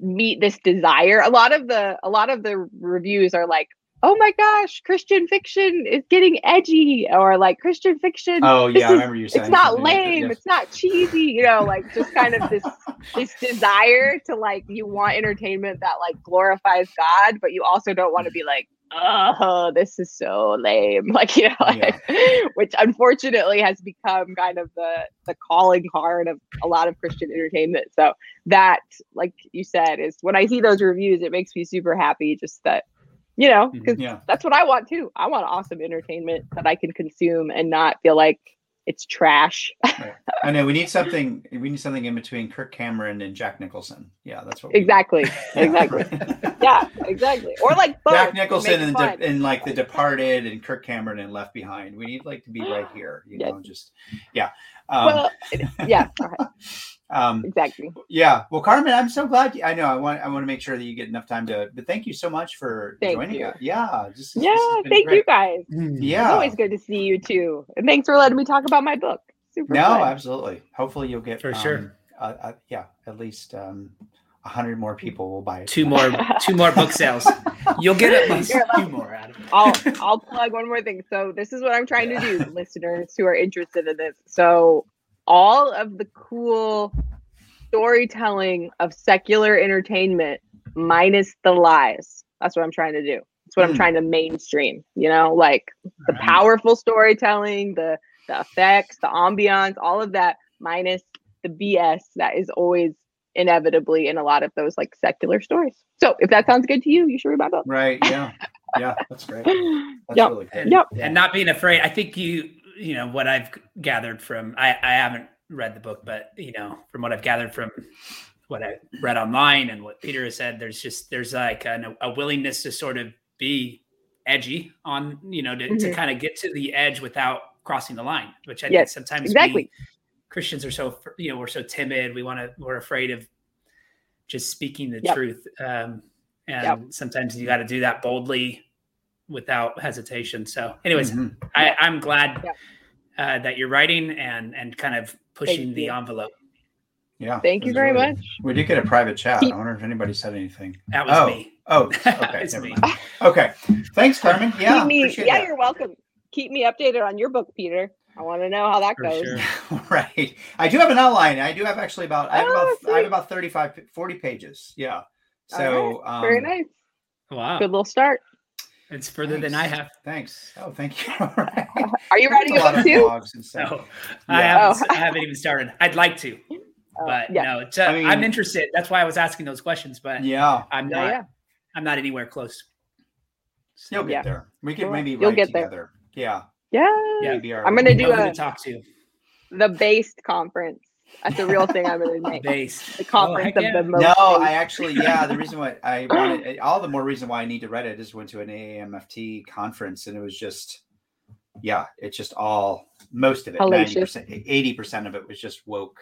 C: meet this desire. A lot of the a lot of the reviews are like, "Oh my gosh, Christian fiction is getting edgy," or like Christian fiction.
A: Oh yeah, I remember you saying
C: It's not
A: something like that,
C: lame.
A: yes.
C: It's not cheesy. You know, like just kind of this this desire to like you want entertainment that like glorifies God, but you also don't want to be like, oh, this is so lame. Like, you know, like, which unfortunately has become kind of the the calling card of a lot of Christian entertainment. So that, like you said, is when I see those reviews, it makes me super happy just that, you know, because
A: Yeah.
C: that's what I want too. I want awesome entertainment that I can consume and not feel like it's trash.
A: I know we need something. We need something in between Kirk Cameron and Jack Nicholson. Yeah, that's what. we
C: exactly.
A: Yeah.
C: Exactly. Yeah, exactly. Or like both.
A: Jack Nicholson and. De- and like The Departed and Kirk Cameron and Left Behind. We need like to be right here. You
C: Yes.
A: know, just yeah. Um,
C: well, yeah.
A: um,
C: exactly.
A: yeah. Well, Carmen, I'm so glad. You, I know. I want. I want to make sure that you get enough time to. But thank you so much for
C: Thank
A: joining
C: you.
A: us. Yeah. Just,
C: Yeah,
A: has been
C: thank you guys.
A: Yeah.
C: It's always good to see you too. And thanks for letting me talk about my book. Super
A: No,
C: fun.
A: absolutely. Hopefully, you'll get
B: For
A: um,
B: sure.
A: Uh, uh, yeah, at least um, a hundred more people will buy it.
B: two more two more book sales. You'll get at least
C: You're
B: two more out of it.
C: I'll I'll plug one more thing. So this is what I'm trying to do, listeners who are interested in this. So all of the cool storytelling of secular entertainment minus the lies. That's what I'm trying to do. That's what I'm
A: Hmm.
C: trying to mainstream, you know, like the
B: Right.
C: powerful storytelling, the the effects, the ambiance, all of that minus the BS that is always inevitably in a lot of those like secular stories. So if that sounds good to you, you should read my book.
A: Right. Yeah. Yeah. That's great. That's
C: Yep.
A: really cool.
B: and,
C: Yep.
B: and not being afraid. I think you, you know, what I've gathered from, I, I haven't read the book, but you know, from what I've gathered from what I read online and what Peter has said, there's just, there's like an, a willingness to sort of be edgy on, you know, to, to
C: Mhm.
B: kind of get to the edge without crossing the line, which I
C: Yes,
B: think sometimes
C: exactly.
B: we, Christians are so, you know, we're so timid. We want to, we're afraid of just speaking the
C: Yep.
B: truth. Um, and
C: Yep.
B: sometimes you got to do that boldly without hesitation. So anyways,
A: Mhm.
B: I, I'm glad
C: Yeah.
B: uh, that you're writing and and kind of pushing the envelope.
A: Yeah.
C: Thank you very
A: really-
C: much.
A: We did get a private chat. I wonder if anybody said anything.
B: That was
A: Oh.
B: me.
A: Oh, okay. Never
B: me.
A: mind. Okay. Thanks, Carmen. Yeah.
C: Keep me, yeah,
A: that.
C: you're welcome. Keep me updated on your book, Peter. I want to know how that
B: For
C: goes.
B: sure.
A: right. I do have an outline. I do have actually about I have
C: Oh,
A: about I have about 35 40 pages. Yeah.
C: All
A: So um,
C: Very nice.
B: Wow,
C: Good little start.
B: It's further than I have.
A: Thanks. Oh, thank you. All right.
C: Are you writing a
A: lot
C: book too?
A: blogs and stuff.
B: No, I haven't.
C: Oh.
B: I haven't even started. I'd like to,
C: Uh,
B: but
C: yeah.
B: no. It's, uh,
A: I mean-
B: I'm interested. That's why I was asking those questions, but
A: Yeah.
B: I'm not.
C: yeah.
B: I'm not anywhere close. So,
A: You'll get
C: Yeah.
A: there. We could maybe
C: you'll
A: write
C: get there.
A: Yeah.
C: Yeah.
B: Yeah.
A: Maybe our-
C: I'm gonna
B: you
C: do
B: know who
C: a-
B: to talk to.
C: The based conference. That's a real thing I'm going to make.
B: Base.
C: The conference
B: Oh, heck
C: of the most.
A: No,
C: based.
A: I actually, yeah. The reason why I wanted, all the more reason why I need to write it is went to an AAMFT conference and it was just, yeah, it's just all, most of it,
C: Hellacious.
A: 90%, 80% of it was just woke.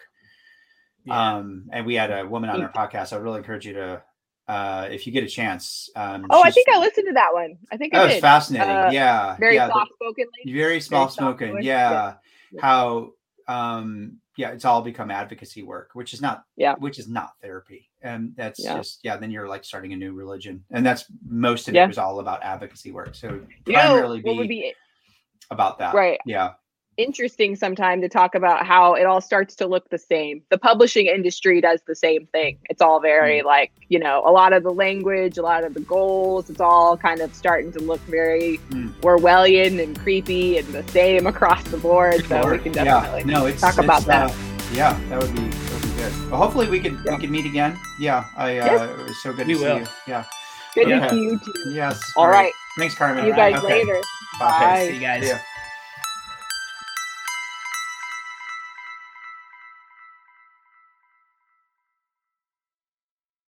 B: Yeah.
A: Um, and we had a woman on our podcast. I really encourage you to, uh, if you get a chance. Um,
C: oh, I think I listened to that one. I think
A: That
C: I
A: was
C: did.
A: fascinating.
C: Uh,
A: yeah.
C: Very
A: yeah, the-
C: soft spoken
A: very small
C: soft
A: spoken yeah.
C: yeah. Yeah.
A: how um yeah it's all become advocacy work which is not
C: Yeah.
A: which is not therapy and that's
C: Yeah.
A: just yeah then you're like starting a new religion and that's most of
C: Yeah.
A: it was all about advocacy work so it would
C: You know
A: primarily be about that
C: right
A: yeah
C: interesting sometime to talk about how it all starts to look the same. The publishing industry does the same thing. It's all
A: Mm.
C: very like, you know, a lot of the language, a lot of the goals, it's all kind of starting to look very
A: Mm.
C: Orwellian and creepy and the same across the board. So we
A: Lord.
C: can
A: yeah
C: definitely
A: no it's
C: talk about
A: it's,
C: that.
A: uh, yeah that would be that would be good well hopefully we could
C: Yeah.
A: we could meet again yeah i uh
C: Yes.
A: it was so good
B: We
A: to
B: will.
A: see you yeah
C: good
A: yeah.
C: to see you too.
A: yes
C: All
A: great.
C: right.
A: thanks carmen
C: See you guys
A: Okay.
C: later.
A: bye,
C: Bye.
B: See you guys.
A: Yeah.